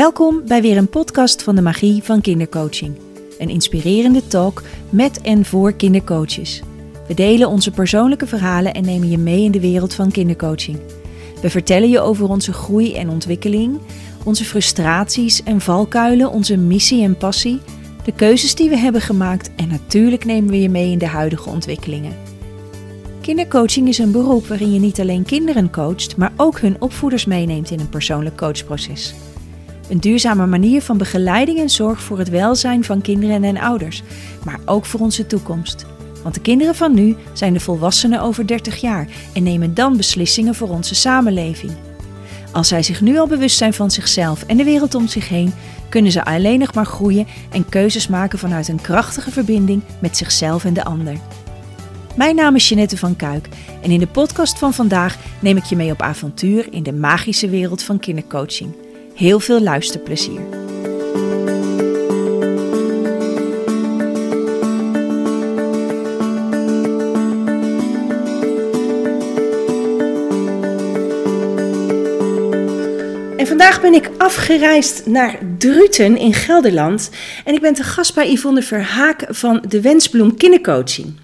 Welkom bij weer een podcast van de Magie van Kindercoaching. Een inspirerende talk met en voor kindercoaches. We delen onze persoonlijke verhalen en nemen je mee in de wereld van kindercoaching. We vertellen je over onze groei en ontwikkeling, onze frustraties en valkuilen, onze missie en passie, de keuzes die we hebben gemaakt en natuurlijk nemen we je mee in de huidige ontwikkelingen. Kindercoaching is een beroep waarin je niet alleen kinderen coacht, maar ook hun opvoeders meeneemt in een persoonlijk coachproces. Een duurzame manier van begeleiding en zorg voor het welzijn van kinderen en ouders, maar ook voor onze toekomst. Want de kinderen van nu zijn de volwassenen over 30 jaar en nemen dan beslissingen voor onze samenleving. Als zij zich nu al bewust zijn van zichzelf en de wereld om zich heen, kunnen ze alleen nog maar groeien en keuzes maken vanuit een krachtige verbinding met zichzelf en de ander. Mijn naam is Jeanette van Kuik en in de podcast van vandaag neem ik je mee op avontuur in de magische wereld van kindercoaching. Heel veel luisterplezier. En vandaag ben ik afgereisd naar Druten in Gelderland. En ik ben te gast bij Yvonne Verhaak van de Wensbloem Kindercoaching.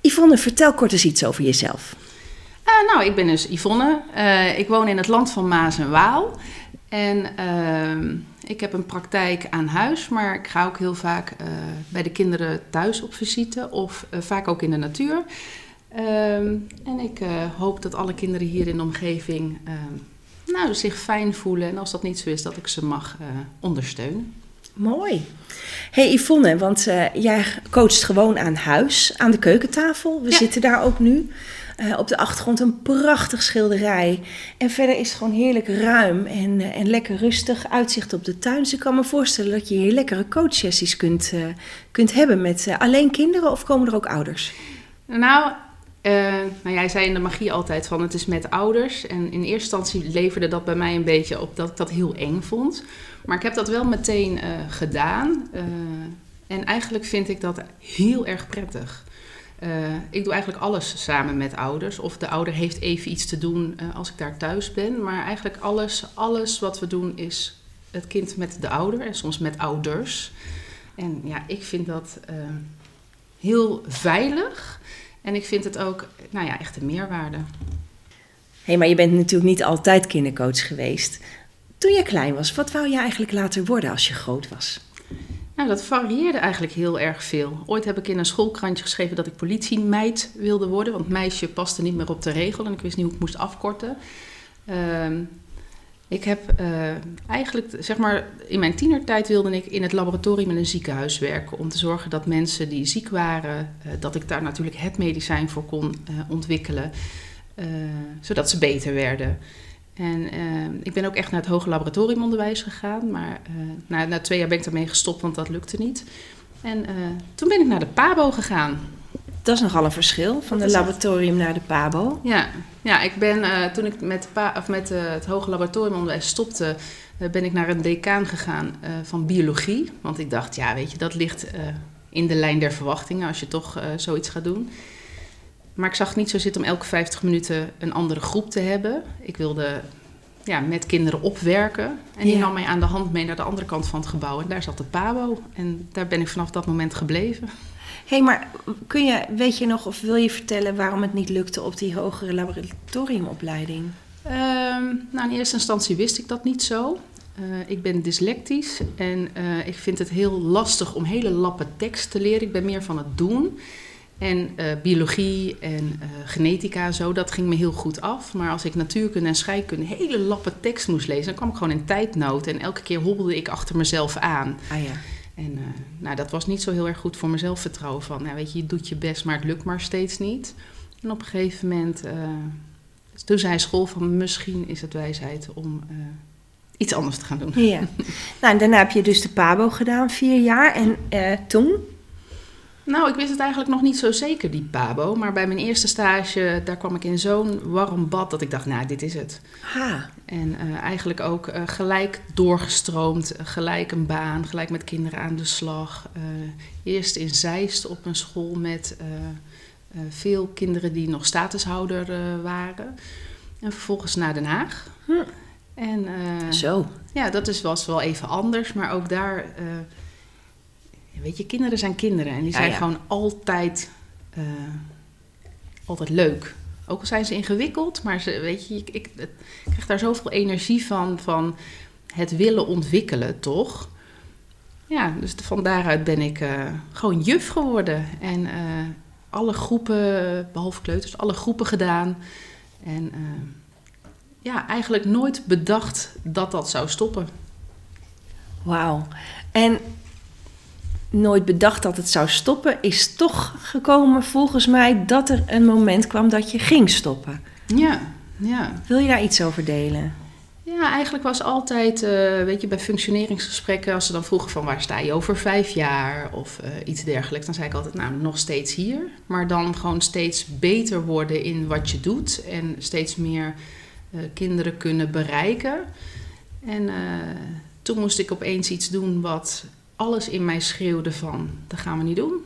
Yvonne, vertel kort eens iets over jezelf. Uh, nou, ik ben dus Yvonne. Uh, ik woon in het land van Maas en Waal. En uh, ik heb een praktijk aan huis, maar ik ga ook heel vaak uh, bij de kinderen thuis op visite of uh, vaak ook in de natuur. Ehm, en ik hoop dat alle kinderen hier in de omgeving ehm, nou, zich fijn voelen. En als dat niet zo is, dat ik ze mag ondersteunen. Mooi. Hey Yvonne, want jij coacht gewoon aan huis, aan de keukentafel. We ja. zitten daar ook nu. Uh, op de achtergrond een prachtig schilderij. En verder is het gewoon heerlijk ruim en, uh, en lekker rustig. Uitzicht op de tuin. Dus ik kan me voorstellen dat je hier lekkere coachsessies kunt, uh, kunt hebben met alleen kinderen of komen er ook ouders? Nou, nou, jij zei in de magie altijd van het is met ouders. En in eerste instantie leverde dat bij mij een beetje op dat ik dat heel eng vond. Maar ik heb dat wel meteen gedaan. en eigenlijk vind ik dat heel erg prettig. Uh, ik doe eigenlijk alles samen met ouders. Of de ouder heeft even iets te doen uh, als ik daar thuis ben. Maar eigenlijk alles, alles wat we doen is het kind met de ouder en soms met ouders. En ja, ik vind dat uh, heel veilig. En ik vind het ook, nou ja, echt een meerwaarde. Hey, maar je bent natuurlijk niet altijd kindercoach geweest. Toen je klein was, wat wou je eigenlijk later worden als je groot was? Nou, dat varieerde eigenlijk heel erg veel. Ooit heb ik in een schoolkrantje geschreven dat ik politiemeid wilde worden, want meisje paste niet meer op de regel en ik wist niet hoe ik moest afkorten. Uh, ik heb uh, eigenlijk, zeg maar, in mijn tienertijd wilde ik in het laboratorium in een ziekenhuis werken. Om te zorgen dat mensen die ziek waren, uh, dat ik daar natuurlijk het medicijn voor kon uh, ontwikkelen. zodat ze beter werden. En uh, ik ben ook echt naar het hoger laboratoriumonderwijs gegaan. Maar uh, na, na, twee jaar ben ik daarmee gestopt, want dat lukte niet. En uh, toen ben ik naar de PABO gegaan. Dat is nogal een verschil, van het laboratorium naar de PABO. Ja, ja ik ben toen ik met, of met het hoger laboratoriumonderwijs stopte... ben ik naar een decaan gegaan van biologie. Want ik dacht, ja, weet je, dat ligt in de lijn der verwachtingen... als je toch zoiets gaat doen... Maar ik zag het niet zo zitten om elke 50 minuten een andere groep te hebben. Ik wilde ja, met kinderen opwerken. En die ja. nam mij aan de hand mee naar de andere kant van het gebouw. En daar zat de PABO. En daar ben ik vanaf dat moment gebleven. Hé, hey, maar kun je, weet je nog of wil je vertellen waarom het niet lukte op die hogere laboratoriumopleiding? Um, nou, in eerste instantie wist ik dat niet zo. Uh, ik ben dyslectisch en uh, ik vind het heel lastig om hele lappen tekst te leren. Ik ben meer van het doen. En uh, biologie en uh, genetica en zo, dat ging me heel goed af. Maar als ik natuurkunde en scheikunde hele lappe tekst moest lezen, dan kwam ik gewoon in tijdnood. En elke keer hobbelde ik achter mezelf aan. Ah, ja. En uh, nou, dat was niet zo heel erg goed voor mijn zelfvertrouwen. Van, nou, weet je, je doet je best, maar het lukt maar steeds niet. En op een gegeven moment, toen zei school van misschien is het wijsheid om iets anders te gaan doen. Ja. nou, en daarna heb je dus de PABO gedaan, vier jaar. En toen? Nou, ik wist het eigenlijk nog niet zo zeker, die Pabo. Maar bij mijn eerste stage, daar kwam ik in zo'n warm bad dat ik dacht, nou, dit is het. Ha. En uh, eigenlijk ook uh, gelijk doorgestroomd, uh, gelijk een baan, gelijk met kinderen aan de slag. eerst in Zeist op een school met veel kinderen die nog statushouder waren. En vervolgens naar Den Haag. Hm. En eh, Zo. ja, dat is, was wel even anders. Maar ook daar, eh, weet je, kinderen zijn kinderen. En die zijn ja. gewoon altijd, eh, altijd leuk. Ook al zijn ze ingewikkeld, maar ze, weet je, ik, ik, ik krijg daar zoveel energie van, van het willen ontwikkelen, toch? Ja, dus van daaruit ben ik eh, gewoon juf geworden. En eh, alle groepen, behalve kleuters, alle groepen gedaan. En ja, eigenlijk nooit bedacht dat dat zou stoppen. Wauw. En nooit bedacht dat het zou stoppen, is toch gekomen volgens mij dat er een moment kwam dat je ging stoppen. Ja, ja. Wil je daar iets over delen? Ja, eigenlijk was altijd, eh, weet je, bij functioneringsgesprekken, als ze dan vroegen van waar sta je over vijf jaar of eh, iets dergelijks, dan zei ik altijd, nou, nog steeds hier. Maar dan gewoon steeds beter worden in wat je doet en steeds meer eh, kinderen kunnen bereiken. En toen moest ik opeens iets doen wat alles in mij schreeuwde van, dat gaan we niet doen.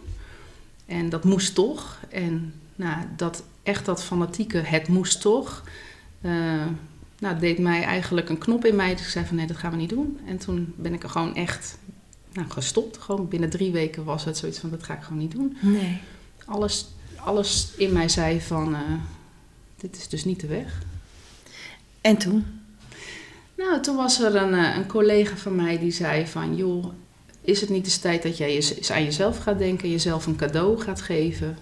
En dat moest toch. En nou, dat echt dat fanatieke, het moest toch. eh, nou, deed mij eigenlijk een knop in mij. Dus ik zei van nee, dat gaan we niet doen. En toen ben ik er gewoon echt nou, gestopt. Gewoon binnen drie weken was het zoiets van dat ga ik gewoon niet doen. Nee. Alles, alles in mij zei van eh, dit is dus niet de weg. En toen? Nou, toen was er een, eh, een collega van mij die zei van... joh, is het niet eens tijd dat jij eens aan jezelf gaat denken... jezelf een cadeau gaat geven?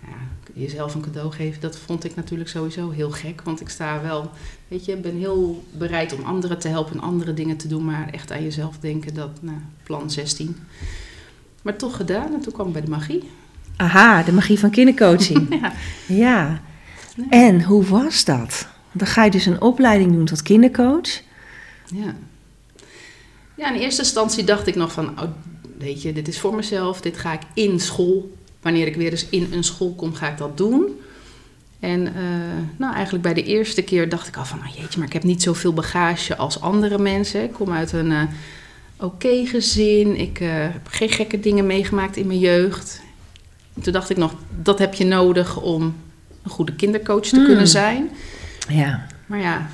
Ja, jezelf een cadeau geven, dat vond ik natuurlijk sowieso heel gek. Want ik sta wel, weet je, ben heel bereid om anderen te helpen... en andere dingen te doen, maar echt aan jezelf denken, dat, nou, plan 16. Maar toch gedaan en toen kwam ik bij de magie. Aha, de magie van kindercoaching. Ja. ja. Nee. En hoe was dat? Dan ga je dus een opleiding doen tot kindercoach. Ja. Ja, in eerste instantie dacht ik nog van, oh, weet je, dit is voor mezelf, dit ga ik in school. Wanneer ik weer eens in een school kom, ga ik dat doen. En eh, nou, eigenlijk bij de eerste keer dacht ik al van, oh, jeetje, maar ik heb niet zoveel bagage als andere mensen. Ik kom uit een eh, oké gezin, ik eh, heb geen gekke dingen meegemaakt in mijn jeugd. Toen dacht ik nog, dat heb je nodig om een goede kindercoach te Hmm. kunnen zijn. Ja, Maar ja,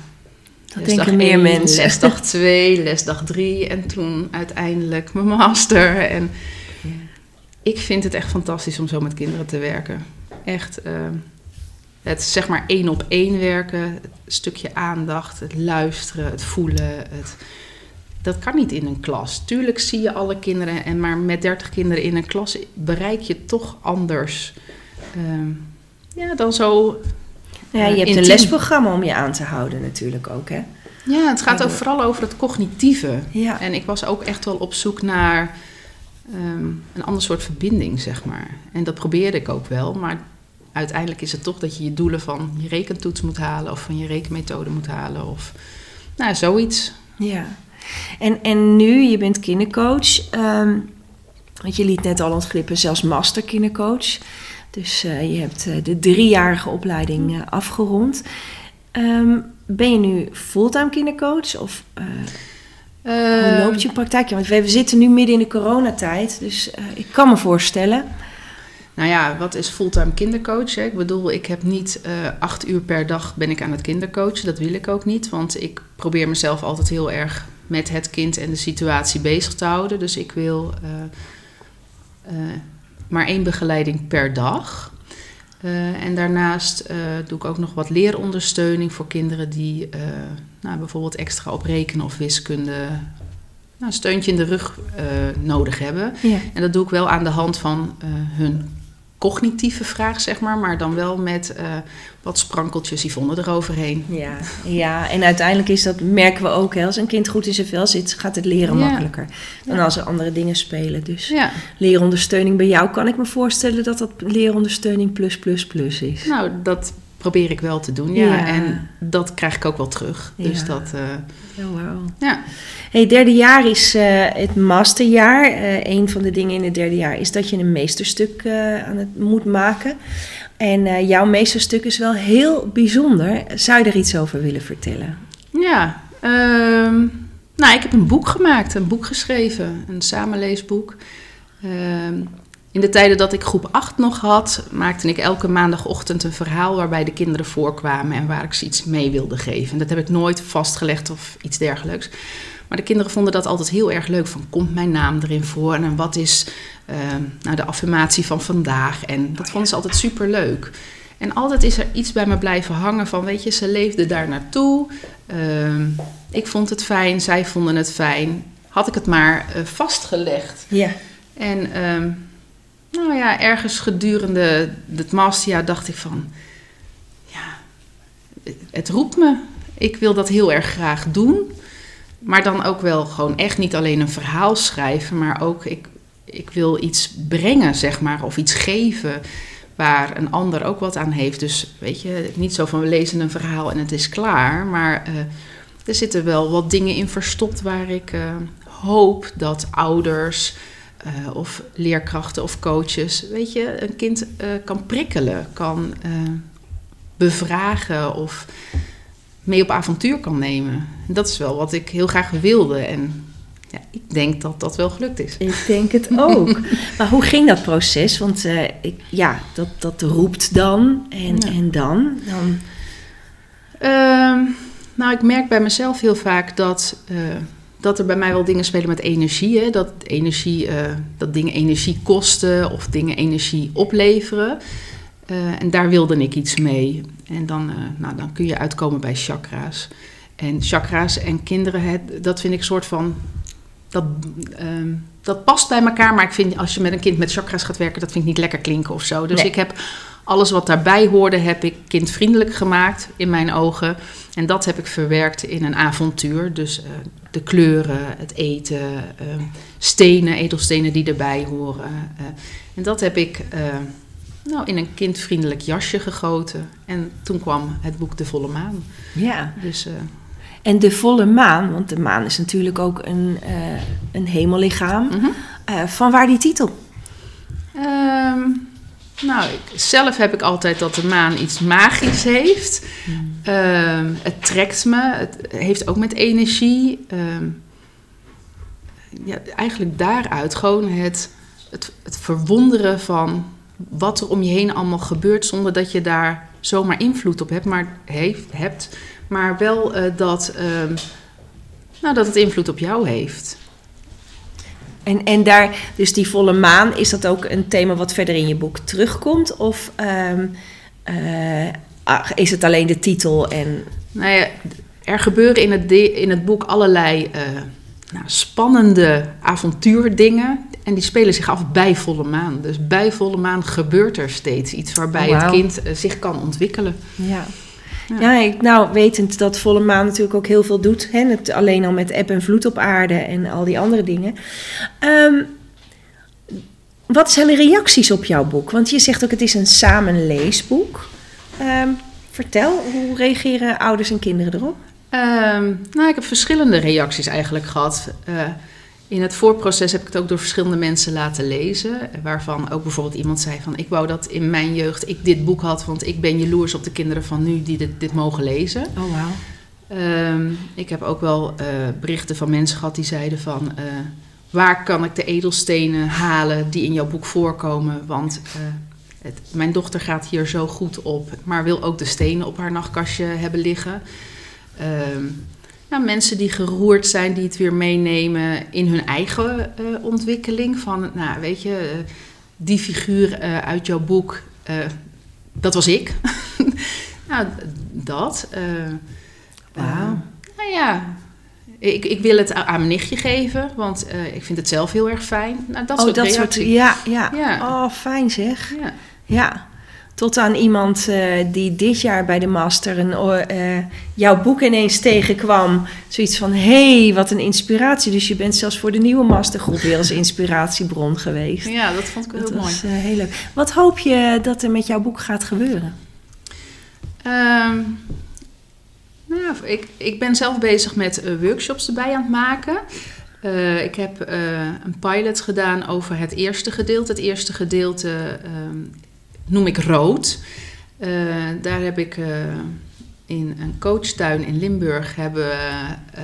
dat Lesdag meer mensen. Lesdag 2, lesdag 3 en toen uiteindelijk mijn master. En Ja. ik vind het echt fantastisch om zo met kinderen te werken. Echt, eh, het zeg maar één op één werken, het stukje aandacht, het luisteren, het voelen. Het, dat kan niet in een klas. Tuurlijk zie je alle kinderen, en maar met 30 kinderen in een klas bereik je toch anders. Ehm, ja, dan zo Ja, je hebt Intiem. een lesprogramma om je aan te houden natuurlijk ook, hè? Ja, het gaat ook vooral over het cognitieve. Ja. En ik was ook echt wel op zoek naar ehm, een ander soort verbinding, zeg maar. En dat probeerde ik ook wel, maar uiteindelijk is het toch dat je je doelen van je rekentoets moet halen of van je rekenmethode moet halen of nou, zoiets. Ja. En, en nu, je bent kindercoach. ehm, want je liet net al ontglippen, zelfs master kindercoach. Dus eh, je hebt eh, de driejarige opleiding eh, afgerond. Ehm, ben je nu fulltime kindercoach? Of hoe Ehm, loopt je praktijk? Ja, want we, zitten nu midden in de coronatijd. Dus ik kan me voorstellen. Nou ja, wat is fulltime kindercoach? Hè? Ik bedoel, ik heb niet acht uur per dag ben ik aan het kindercoachen. Dat wil ik ook niet, want ik probeer mezelf altijd heel erg met het kind en de situatie bezig te houden. Dus ik wil maar één begeleiding per dag. Eh, en daarnaast eh, doe ik ook nog wat leerondersteuning voor kinderen die eh, nou, bijvoorbeeld extra op rekenen of wiskunde nou, een steuntje in de rug nodig hebben. Ja. En dat doe ik wel aan de hand van hun cognitieve vraag, zeg maar, maar dan wel met eh, wat sprankeltjes Yvonne eroverheen. Ja, ja, en uiteindelijk is dat, merken we ook, hè, als een kind goed in zijn vel zit, gaat het leren Ja. makkelijker dan Ja. als er andere dingen spelen. Dus Ja, leerondersteuning bij jou kan ik me voorstellen dat dat leerondersteuning plus plus plus is. nou, dat probeer ik wel te doen, ja. Ja. En dat krijg ik ook wel terug. Dus Ja. dat, eh, Oh, wauw. ja. Hey, derde jaar is eh, het masterjaar. Eh een van de dingen in het derde jaar is dat je een meesterstuk aan het moet maken. En jouw meesterstuk is wel heel bijzonder. Zou je er iets over willen vertellen? Ja, ehm, nou, ik heb een boek gemaakt, een boek geschreven, een samenleesboek. Ehm, in de tijden dat ik groep 8 nog had, maakte ik elke maandagochtend een verhaal waarbij de kinderen voorkwamen en waar ik ze iets mee wilde geven. En dat heb ik nooit vastgelegd of iets dergelijks. Maar de kinderen vonden dat altijd heel erg leuk. Van komt mijn naam erin voor en wat is uh, nou, de affirmatie van vandaag? En dat vonden ze altijd super leuk. En altijd is er iets bij me blijven hangen van, weet je, ze leefden daar naartoe. Uh, ik vond het fijn, zij vonden het fijn. Had ik het maar uh, vastgelegd. Ja. En ehm, nou ja, ergens gedurende het masterjaar dacht ik van, ja, het roept me. Ik wil dat heel erg graag doen. Maar dan ook wel gewoon echt niet alleen een verhaal schrijven, maar ook ik, ik wil iets brengen, zeg maar, of iets geven waar een ander ook wat aan heeft. Dus weet je, niet zo van we lezen een verhaal en het is klaar, maar uh, er zitten wel wat dingen in verstopt waar ik uh, hoop dat ouders uh, of leerkrachten of coaches, weet je, een kind kan prikkelen, kan bevragen of mee op avontuur kan nemen. Dat is wel wat ik heel graag wilde. En ja, ik denk dat dat wel gelukt is. Ik denk het ook. maar hoe ging dat proces? Want ik, ja, dat, dat roept dan en, ja. en dan? dan... Uh, nou, ik merk bij mezelf heel vaak dat, dat er bij mij wel dingen spelen met energie. Hè? Dat, energie uh, dat dingen energie kosten of dingen energie opleveren. en daar wilde ik iets mee. En dan, uh, nou, dan kun je uitkomen bij chakra's. En chakra's en kinderen, het, dat vind ik soort van. Dat, uh, dat past bij elkaar, maar ik vind als je met een kind met chakra's gaat werken, dat vind ik niet lekker klinken of zo. Dus nee. ik heb alles wat daarbij hoorde, heb ik kindvriendelijk gemaakt in mijn ogen. En dat heb ik verwerkt in een avontuur. Dus uh, de kleuren, het eten, uh, stenen, edelstenen die erbij horen. Uh, en dat heb ik nou, in een kindvriendelijk jasje gegoten. En toen kwam het boek De Volle Maan. Ja. Dus, uh, en de volle maan, want de maan is natuurlijk ook een, uh, een hemellichaam. Uh, van waar die titel? Um, nou, ik, zelf heb ik altijd dat de maan iets magisch heeft. Mm. Um, het trekt me, het heeft ook met energie. Um, ja, eigenlijk daaruit gewoon het, het, het verwonderen van wat er om je heen allemaal gebeurt zonder dat je daar zomaar invloed op hebt, maar, heeft, hebt, maar wel uh, dat, uh, nou, dat het invloed op jou heeft. En, en daar, dus die volle maan, is dat ook een thema wat verder in je boek terugkomt? Of um, uh, is het alleen de titel? En... Nou ja, er gebeuren in het, in het boek allerlei uh, nou, spannende avontuurdingen. En die spelen zich af bij volle maan. Dus bij volle maan gebeurt er steeds iets waarbij oh, wow. het kind uh, zich kan ontwikkelen. Ja. Ja. ik, nou wetend dat volle maan natuurlijk ook heel veel doet. Hè? Het, alleen al met eb en vloed op aarde en al die andere dingen. Um, wat zijn de reacties op jouw boek? Want je zegt ook het is een samenleesboek. Um, vertel, hoe reageren ouders en kinderen erop? Um, nou, ik heb verschillende reacties eigenlijk gehad. Uh, in het voorproces heb ik het ook door verschillende mensen laten lezen. Waarvan ook bijvoorbeeld iemand zei van... ik wou dat in mijn jeugd ik dit boek had... want ik ben jaloers op de kinderen van nu die dit, dit mogen lezen. Oh, wow. Um, ik heb ook wel uh, berichten van mensen gehad die zeiden van... Uh, waar kan ik de edelstenen halen die in jouw boek voorkomen? Want uh, het, mijn dochter gaat hier zo goed op... maar wil ook de stenen op haar nachtkastje hebben liggen... Um, nou, mensen die geroerd zijn, die het weer meenemen in hun eigen uh, ontwikkeling. Van, nou, weet je, uh, die figuur uh, uit jouw boek, dat was ik. nou, dat. Wauw. nou ja, ik, ik wil het aan mijn nichtje geven, want ik vind het zelf heel erg fijn. Nou, dat oh, soort dat reacties. soort, ja, ja, ja. Oh, fijn zeg. Ja. ja. Tot aan iemand uh, die dit jaar bij de master een, uh, jouw boek ineens tegenkwam. Zoiets van, hé, hey, wat een inspiratie. Dus je bent zelfs voor de nieuwe mastergroep weer als inspiratiebron geweest. Ja, dat vond ik dat heel was, mooi. Uh, heel leuk. Wat hoop je dat er met jouw boek gaat gebeuren? Um, nou ja, ik, ik ben zelf bezig met workshops erbij aan het maken. Uh, ik heb uh, een pilot gedaan over het eerste gedeelte. Het eerste gedeelte um, noem ik rood. Uh, daar heb ik uh, in een coachtuin in Limburg hebben, uh,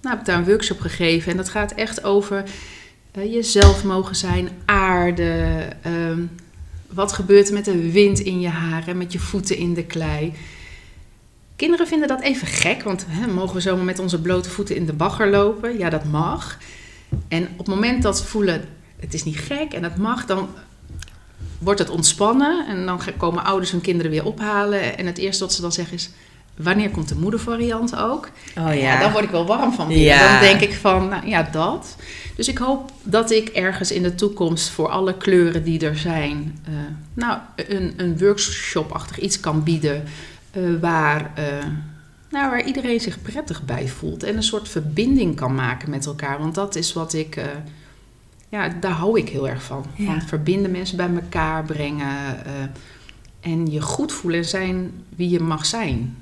nou, heb ik daar een workshop gegeven. En dat gaat echt over jezelf mogen zijn, aarde. Ehm, wat gebeurt er met de wind in je haren, met je voeten in de klei? Kinderen vinden dat even gek, want hè, mogen we zomaar met onze blote voeten in de bagger lopen? Ja, dat mag. En op het moment dat ze voelen, het is niet gek en het mag, dan wordt het ontspannen. En dan komen ouders hun kinderen weer ophalen. En het eerste wat ze dan zeggen is, wanneer komt de moedervariant ook? Oh ja. ja dan word ik wel warm van Ja. Dan denk ik van, nou ja, dat. Dus ik hoop dat ik ergens in de toekomst voor alle kleuren die er zijn, uh, nou, een, een workshop-achtig iets kan bieden. Uh, waar, uh, nou, waar iedereen zich prettig bij voelt. En een soort verbinding kan maken met elkaar. Want dat is wat ik. Ja, daar hou ik heel erg van. Van verbinden mensen bij elkaar brengen. en je goed voelen zijn wie je mag zijn.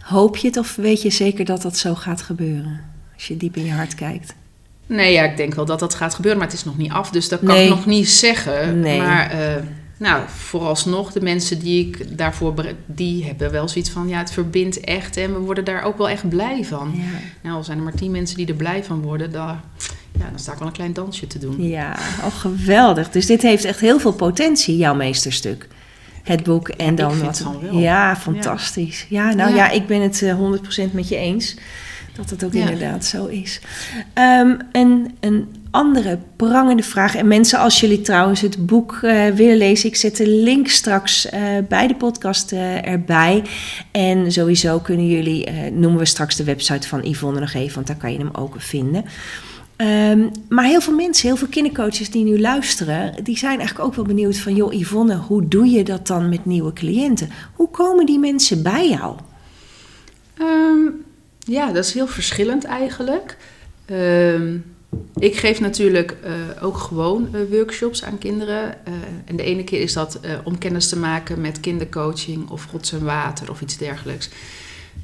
Hoop je het of weet je zeker dat dat zo gaat gebeuren? Als je diep in je hart kijkt. Nee, ja, ik denk wel dat dat gaat gebeuren, maar het is nog niet af. Dus dat kan ik nog niet zeggen. Nee. Maar uh, nou, vooralsnog, de mensen die ik daarvoor... die hebben wel zoiets van, ja, het verbindt echt. En we worden daar ook wel echt blij van. Ja. Nou, al zijn er maar tien mensen die er blij van worden... Dan, ja, dan sta ik wel een klein dansje te doen. Ja, oh, geweldig. Dus dit heeft echt heel veel potentie, jouw meesterstuk het boek. En dan wat. Ja, fantastisch. Ja, nou ja. ik ben het 100% eh, met je eens. Dat het ook inderdaad zo is. Um, en een andere prangende vraag. En mensen, als jullie trouwens het boek uh, willen lezen, ik zet de link straks uh, bij de podcast uh, erbij. En sowieso kunnen jullie, noemen we straks de website van Yvonne nog even, want daar kan je hem ook vinden. Um, maar heel veel mensen, heel veel kindercoaches die nu luisteren, die zijn eigenlijk ook wel benieuwd van, joh Yvonne, hoe doe je dat dan met nieuwe cliënten? Hoe komen die mensen bij jou? Um, ja, dat is heel verschillend eigenlijk. Um, ik geef natuurlijk uh, ook gewoon uh, workshops aan kinderen. Uh, en de ene keer is dat om kennis te maken met kindercoaching of gods en water of iets dergelijks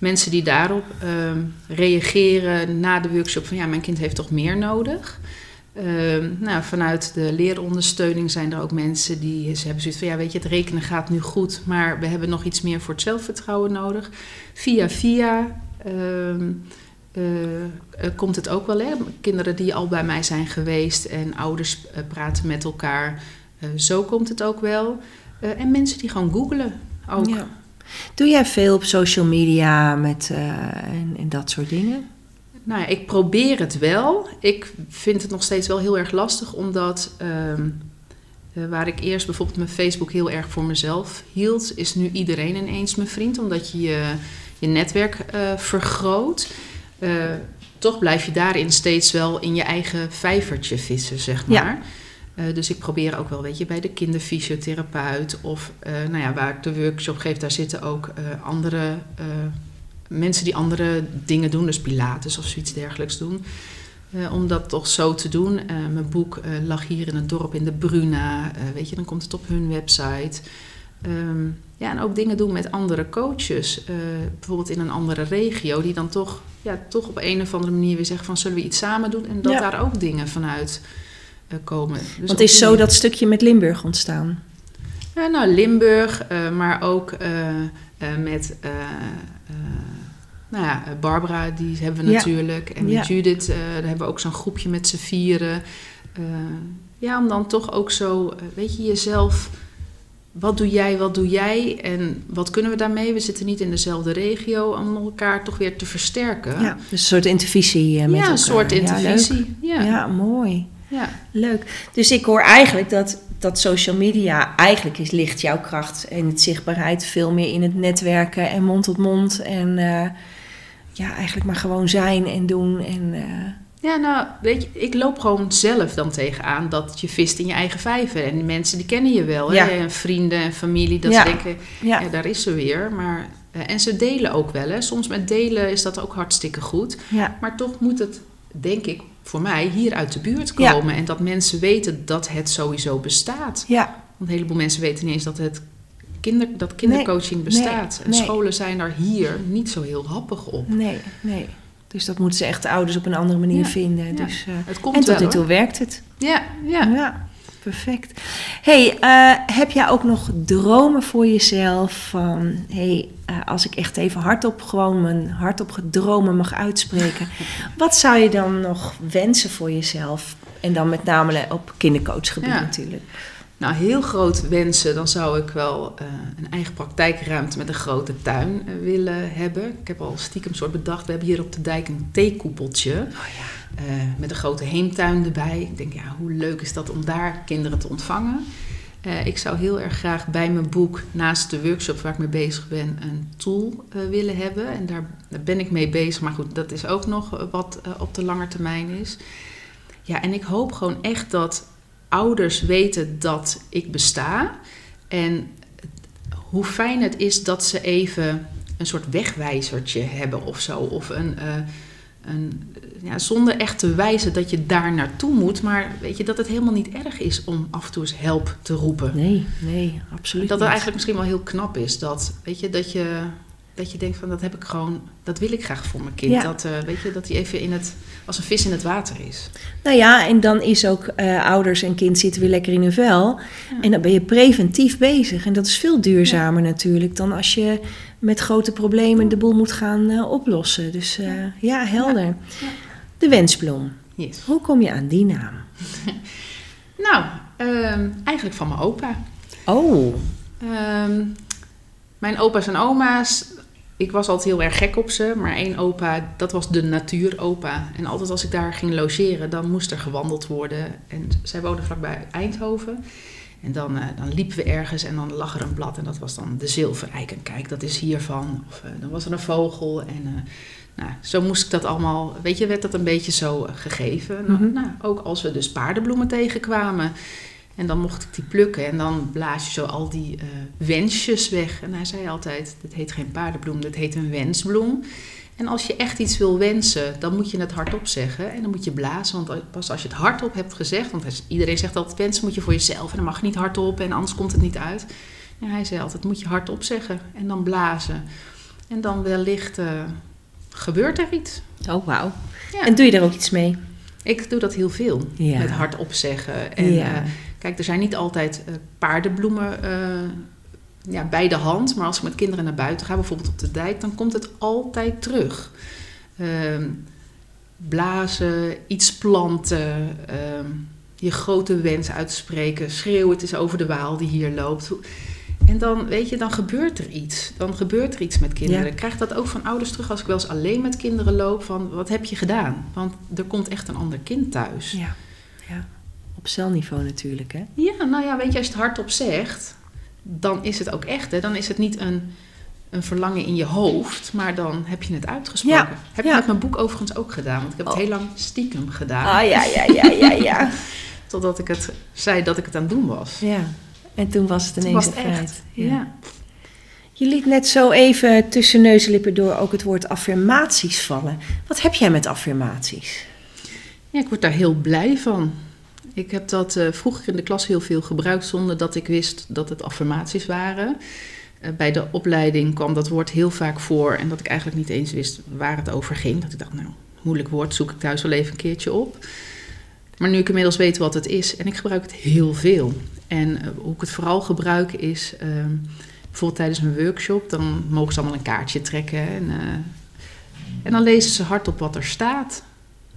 mensen die daarop ehm, reageren na de workshop van ja, mijn kind heeft toch meer nodig. Ehm, nou, vanuit de leerondersteuning zijn er ook mensen die ze hebben zoiets van ja, weet je, het rekenen gaat nu goed, maar we hebben nog iets meer voor het zelfvertrouwen nodig. Via via ehm, eh, eh, komt het ook wel. Hè? Kinderen die al bij mij zijn geweest en ouders uh, praten met elkaar. zo komt het ook wel. en mensen die gewoon googelen ook. Ja. Doe jij veel op social media met, uh, en, en, dat soort dingen? Nou ja, ik probeer het wel. Ik vind het nog steeds wel heel erg lastig, omdat uh, waar ik eerst bijvoorbeeld mijn Facebook heel erg voor mezelf hield, is nu iedereen ineens mijn vriend, omdat je je, je netwerk uh, vergroot. toch blijf je daarin steeds wel in je eigen vijvertje vissen, zeg maar. Ja. Uh, dus ik probeer ook wel, weet je, bij de kinderfysiotherapeut of uh, nou ja, waar ik de workshop geef, daar zitten ook uh, andere mensen die andere dingen doen, dus pilates of zoiets dergelijks doen. om dat toch zo te doen. mijn boek lag hier in het dorp in de Bruna, weet je, dan komt het op hun website. Um, ja, en ook dingen doen met andere coaches, bijvoorbeeld in een andere regio, die dan toch, ja, toch op een of andere manier weer zeggen van zullen we iets samen doen en dat daar ook dingen vanuit eh, komen. Dus Want is zo dat stukje met Limburg ontstaan? Uh, nou, Limburg, uh, maar ook met nou ja, Barbara, die hebben we natuurlijk. En met Judith, daar hebben we ook zo'n groepje met z'n vieren. ja, om dan toch ook zo, weet je, jezelf wat doe jij, wat doe jij en wat kunnen we daarmee? We zitten niet in dezelfde regio om elkaar toch weer te versterken. Ja, dus een soort intervisie met ja, elkaar. Ja, een soort intervisie. Ja, ja. mooi. Ja. Leuk. Dus ik hoor eigenlijk dat, dat social media, eigenlijk is, ligt jouw kracht en het zichtbaarheid veel meer in het netwerken en mond tot mond. En uh, ja, eigenlijk maar gewoon zijn en doen. En, uh... Ja, nou, weet je, ik loop gewoon zelf dan tegenaan dat je vist in je eigen vijver. En die mensen die kennen je wel, ja. hè? vrienden en familie, dat ja. ze denken, ja. ja. daar is ze weer. Maar, uh, en ze delen ook wel, hè. Soms met delen is dat ook hartstikke goed. Ja. Maar toch moet het, denk ik, voor mij hier uit de buurt komen. En dat mensen weten dat het sowieso bestaat. Ja. Want een heleboel mensen weten niet eens dat, het kinder, dat kindercoaching bestaat. en scholen zijn daar hier niet zo heel happig op. Nee, nee. Dus dat moeten ze echt de ouders op een andere manier vinden. Dus, uh, het komt en tot nu toe werkt het. Ja, ja. ja perfect. hey, uh, heb jij ook nog dromen voor jezelf? Van, hey, uh, als ik echt even hardop gewoon mijn hardop gedromen mag uitspreken. wat zou je dan nog wensen voor jezelf? En dan met name op kindercoachgebied Ja. natuurlijk. Nou, heel groot wensen, dan zou ik wel eh, een eigen praktijkruimte met een grote tuin eh, willen hebben. Ik heb al stiekem soort bedacht, we hebben hier op de dijk een theekoepeltje. Oh ja. Eh, met een grote heemtuin erbij. Ik denk, ja, hoe leuk is dat om daar kinderen te ontvangen? Eh, ik zou heel erg graag bij mijn boek, naast de workshop waar ik mee bezig ben, een tool eh, willen hebben. En daar, ben ik mee bezig. Maar goed, dat is ook nog wat op de lange termijn is. Ja, en ik hoop gewoon echt dat ouders weten dat ik besta. En hoe fijn het is dat ze even een soort wegwijzertje hebben of zo. Of een, een, ja, zonder echt te wijzen dat je daar naartoe moet. Maar weet je, dat het helemaal niet erg is om af en toe eens help te roepen. Nee, nee, absoluut dat het eigenlijk misschien wel heel knap is. Dat, weet je, dat je, dat je denkt van dat heb ik gewoon, dat wil ik graag voor mijn kind. Ja. Dat, eh, weet je, dat hij even in het, als een vis in het water is. Nou ja, en dan is ook eh, ouders en kind zitten weer lekker in hun vel. En dan ben je preventief bezig. En dat is veel duurzamer natuurlijk dan als je met grote problemen de boel moet gaan eh, oplossen. Dus ja, helder. De wensbloem. Yes. Hoe kom je aan die naam? Nou, ehm, eigenlijk van mijn opa. Oh, Ehm, mijn opa's en oma's, ik was altijd heel erg gek op ze. Maar één opa, dat was de natuuropa. En altijd als ik daar ging logeren, dan moest er gewandeld worden. En zij woonde vlakbij Eindhoven. En dan, eh, dan liepen we ergens en dan lag er een blad. En dat was dan de zilvereik. En kijk, dat is hiervan. Of eh, dan was er een vogel. En eh, nou, zo moest ik dat allemaal... Weet je, werd dat een beetje zo eh, gegeven. Nou, Mhm. nou, ook als we dus paardenbloemen tegenkwamen... En dan mocht ik die plukken en dan blaas je zo al die eh, wensjes weg. En hij zei altijd, dit heet geen paardenbloem, dit heet een wensbloem. En als je echt iets wil wensen, dan moet je het hardop zeggen. En dan moet je blazen, want pas als je het hardop hebt gezegd... want iedereen zegt altijd, wensen moet je voor jezelf... en dan mag je niet hardop en anders komt het niet uit. En hij zei altijd, moet je hardop zeggen en dan blazen. En dan wellicht eh, gebeurt er iets. oh wauw. Ja. En doe je daar ook iets mee? Ik doe dat heel veel, Ja. met hardop zeggen. En, ja. eh, Kijk, er zijn niet altijd eh, paardenbloemen eh, ja, bij de hand. Maar als ik met kinderen naar buiten ga, bijvoorbeeld op de dijk, dan komt het altijd terug. Ehm, blazen, iets planten, ehm, je grote wens uitspreken, schreeuwen, het is over de waal die hier loopt. En dan, weet je, dan gebeurt er iets. Dan gebeurt er iets met kinderen. Ja. Ik krijg dat ook van ouders terug als ik wel eens alleen met kinderen loop. Van, wat heb je gedaan? Want er komt echt een ander kind thuis. ja. ja. Op celniveau natuurlijk, hè? Ja, nou ja, weet je, als je het hardop zegt, dan is het ook echt. Hè? Dan is het niet een, een verlangen in je hoofd, maar dan heb je het uitgesproken. Ja, Heb ja. ik met mijn boek overigens ook gedaan, want ik heb Oh. het heel lang stiekem gedaan. Ah ja, ja, ja, ja, ja. Totdat ik het zei dat ik het aan het doen was. ja. En toen was het ineens was het een echt. Ja. Je liet net zo even tussen neus en lippen door ook het woord affirmaties vallen. Wat heb jij met affirmaties? ja, ik word daar heel blij van. Ik heb dat eh, vroeger in de klas heel veel gebruikt zonder dat ik wist dat het affirmaties waren. Eh, bij de opleiding kwam dat woord heel vaak voor en dat ik eigenlijk niet eens wist waar het over ging. Dat ik dacht, nou, moeilijk woord, zoek ik thuis wel even een keertje op. Maar nu ik inmiddels weet wat het is en ik gebruik het heel veel. En eh, hoe ik het vooral gebruik is, eh, bijvoorbeeld tijdens een workshop, dan mogen ze allemaal een kaartje trekken. En, eh, en dan lezen ze hardop wat er staat.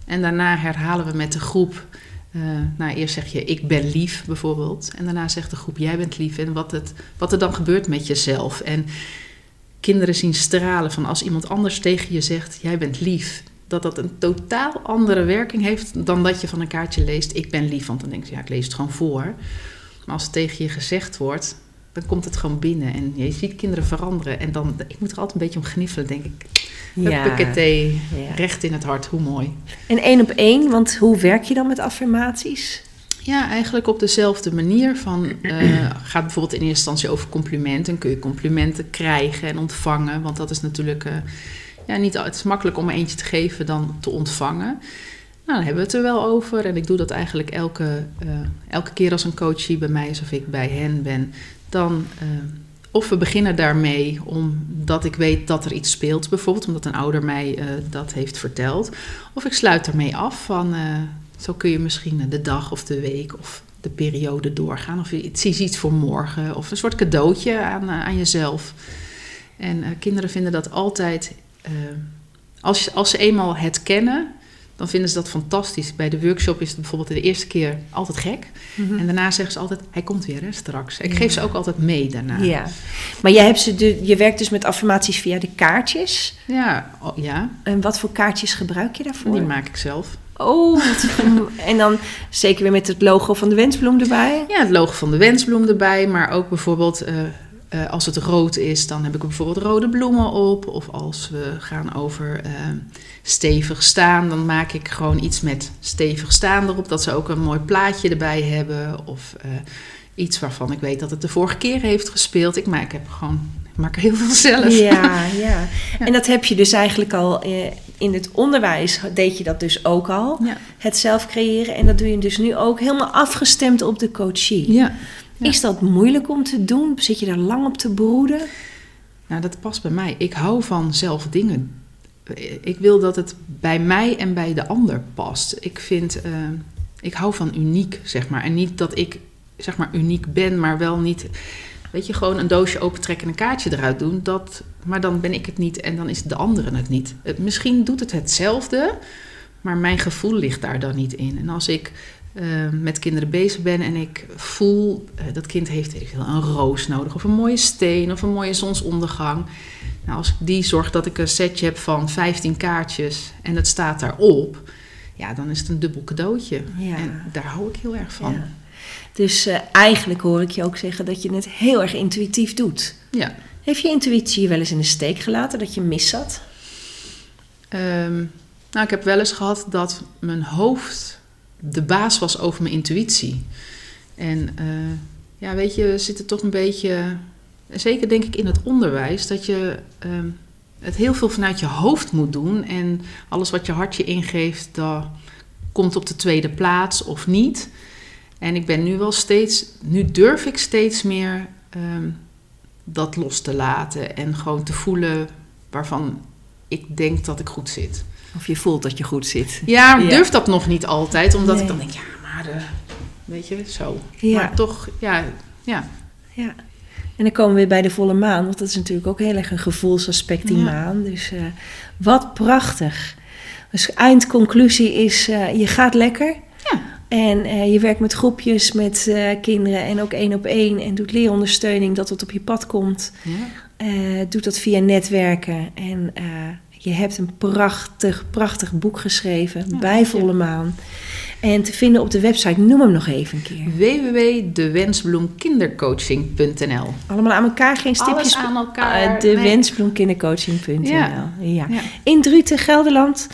En daarna herhalen we met de groep. eh, nou, eerst zeg je ik ben lief bijvoorbeeld. En daarna zegt de groep jij bent lief. En wat, het, wat er dan gebeurt met jezelf. En kinderen zien stralen van als iemand anders tegen je zegt jij bent lief. Dat dat een totaal andere werking heeft dan dat je van een kaartje leest ik ben lief. Want dan denk je ja ik lees het gewoon voor. Maar als het tegen je gezegd wordt, dan komt het gewoon binnen. En je ziet kinderen veranderen. En dan, ik moet er altijd een beetje om gniffelen denk ik. Huppakee, ja. recht in het hart, hoe mooi. En één op één, want hoe werk je dan met affirmaties? Ja, eigenlijk op dezelfde manier. Van, eh, gaat bijvoorbeeld in eerste instantie over complimenten. Kun je complimenten krijgen en ontvangen. Want dat is natuurlijk eh, ja, niet, het is makkelijk om eentje te geven dan te ontvangen. Nou, dan hebben we het er wel over. En ik doe dat eigenlijk elke, eh, elke keer als een coach hier bij mij is of ik bij hen ben. Dan, eh, of we beginnen daarmee omdat ik weet dat er iets speelt. Bijvoorbeeld omdat een ouder mij eh, dat heeft verteld. Of ik sluit ermee af van... zo kun je misschien de dag of de week of de periode doorgaan. Of ziet iets voor morgen. Of een soort cadeautje aan, aan jezelf. En kinderen vinden dat altijd... eh, als, als ze eenmaal het kennen, dan vinden ze dat fantastisch. Bij de workshop is het bijvoorbeeld de eerste keer altijd gek. Mhm. En daarna zeggen ze altijd, hij komt weer hè, straks. Ik geef ze ook altijd mee daarna. Ja, maar jij hebt ze de, je werkt dus met affirmaties via de kaartjes. Ja, oh, ja. En wat voor kaartjes gebruik je daarvoor? die maak ik zelf. Oh, en dan zeker weer met het logo van de wensbloem erbij. Ja, het logo van de wensbloem erbij, maar ook bijvoorbeeld eh, eh, als het rood is, dan heb ik bijvoorbeeld rode bloemen op. Of als we gaan over eh, stevig staan, dan maak ik gewoon iets met stevig staan erop, dat ze ook een mooi plaatje erbij hebben. Of eh, iets waarvan ik weet dat het de vorige keer heeft gespeeld. Ik maak, ik heb gewoon, ik maak er heel veel zelf. Ja, ja. En dat heb je dus eigenlijk al eh, in het onderwijs, deed je dat dus ook al. Ja. Het zelf creëren. En dat doe je dus nu ook helemaal afgestemd op de coachie. ja. Ja. Is dat moeilijk om te doen? Zit je daar lang op te broeden? Nou, dat past bij mij. Ik hou van zelf dingen. Ik wil dat het bij mij en bij de ander past. Ik vind, eh, ik hou van uniek, zeg maar. En niet dat ik, zeg maar, uniek ben, maar wel niet, weet je, gewoon een doosje opentrekken en een kaartje eruit doen. Dat, maar dan ben ik het niet en dan is de andere het niet. Het, misschien doet het hetzelfde, maar mijn gevoel ligt daar dan niet in. En als ik eh, met kinderen bezig ben en ik voel eh, dat kind heeft weet ik veel, een roos nodig of een mooie steen of een mooie zonsondergang. Nou, als ik die zorg dat ik een setje heb van 15 kaartjes en het staat daarop, ja, dan is het een dubbel cadeautje. Ja. En daar hou ik heel erg van. Ja. Dus eh, eigenlijk hoor ik je ook zeggen dat je het heel erg intuïtief doet. Ja. Heeft je intuïtie je wel eens in de steek gelaten, dat je mis zat? Ehm, nou, ik heb wel eens gehad dat mijn hoofd de baas was over mijn intuïtie. En eh, ja, weet je, we zitten toch een beetje, zeker denk ik in het onderwijs, dat je ehm, het heel veel vanuit je hoofd moet doen. En alles wat je hartje ingeeft, dat komt op de tweede plaats of niet. En ik ben nu wel steeds, nu durf ik steeds meer ehm, dat los te laten en gewoon te voelen waarvan ik denk dat ik goed zit. Of je voelt dat je goed zit? Ja, Ja. durf dat nog niet altijd, omdat Nee. ik dan denk, ja, maar eh, weet je, zo. Maar toch, ja, ja. Ja. En dan komen we weer bij de volle maan, want dat is natuurlijk ook heel erg een gevoelsaspect, die maan. Dus eh, wat prachtig. Dus eindconclusie is, eh, je gaat lekker. Ja. En je werkt met groepjes, met kinderen en ook één op één. En doet leerondersteuning, dat het op je pad komt. ja. Doet dat via netwerken. En je hebt een prachtig, prachtig boek geschreven Ja, bij volle maan. En te vinden op de website, noem hem nog even een keer. www.dewensbloemkindercoaching.nl Allemaal aan elkaar, geen stipjes. Alles aan elkaar. Uh, de wensbloemkindercoaching.nl. Ja. Ja. In Druten, Gelderland.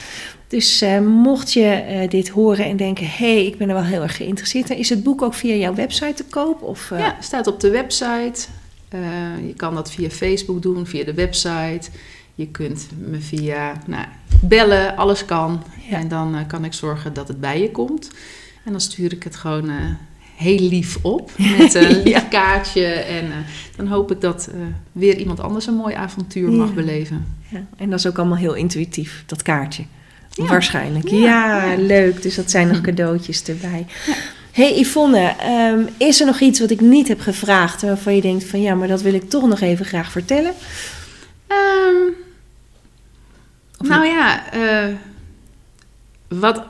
Dus eh, mocht je eh, dit horen en denken, hé, hey, ik ben er wel heel erg geïnteresseerd in, is het boek ook via jouw website te koop? Of, eh, Ja, staat op de website. Eh, je kan dat via Facebook doen, via de website. Je kunt me via nou, bellen, alles kan. Ja. En dan eh, kan ik zorgen dat het bij je komt. En dan stuur ik het gewoon eh, heel lief op. Met een lief kaartje. En eh, dan hoop ik dat weer iemand anders een mooi avontuur mag beleven. Ja, en dat is ook allemaal heel intuïtief, dat kaartje. Waarschijnlijk. Ja, leuk. Dus dat zijn nog cadeautjes erbij. hey Yvonne, ehm, is er nog iets wat ik niet heb gevraagd waarvan je denkt van ja, maar dat wil ik toch nog even graag vertellen? Of nou ja, eh, wat,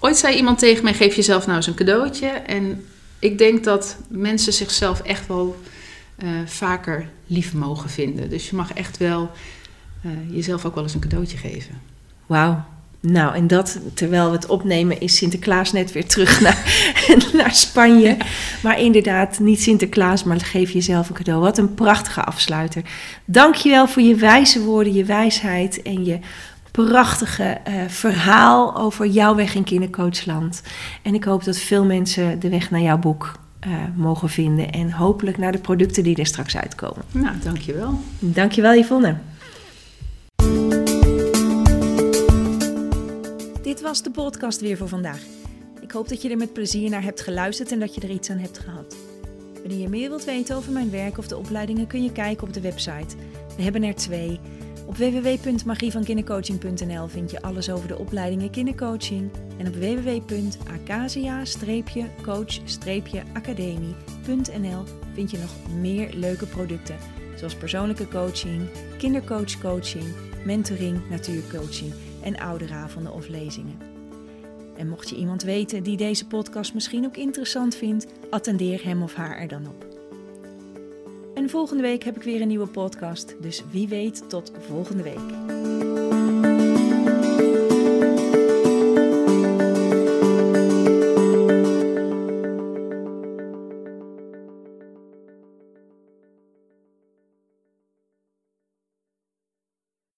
ooit zei iemand tegen mij: geef jezelf nou eens een cadeautje. En ik denk dat mensen zichzelf echt wel eh, vaker lief mogen vinden. Dus je mag echt wel eh, jezelf ook wel eens een cadeautje geven. Wauw. Nou, en dat terwijl we het opnemen is Sinterklaas net weer terug naar, naar Spanje. Maar inderdaad, niet Sinterklaas, maar geef jezelf een cadeau. Wat een prachtige afsluiter. Dankjewel voor je wijze woorden, je wijsheid en je prachtige eh, verhaal over jouw weg in kindercoachland. En ik hoop dat veel mensen de weg naar jouw boek eh, mogen vinden. En hopelijk naar de producten die er straks uitkomen. Nou, dankjewel. Dankjewel Yvonne. Dit was de podcast weer voor vandaag. Ik hoop dat je er met plezier naar hebt geluisterd en dat je er iets aan hebt gehad. Wanneer je meer wilt weten over mijn werk of de opleidingen kun je kijken op de website. We hebben er twee. Op www.magievankindercoaching.nl vind je alles over de opleidingen kindercoaching. En op www.acasia-coach-academie.nl vind je nog meer leuke producten. Zoals persoonlijke coaching, kindercoachcoaching, mentoring, natuurcoaching en ouderavonden of lezingen. En mocht je iemand weten die deze podcast misschien ook interessant vindt, attendeer hem of haar er dan op. En volgende week heb ik weer een nieuwe podcast, dus wie weet tot volgende week.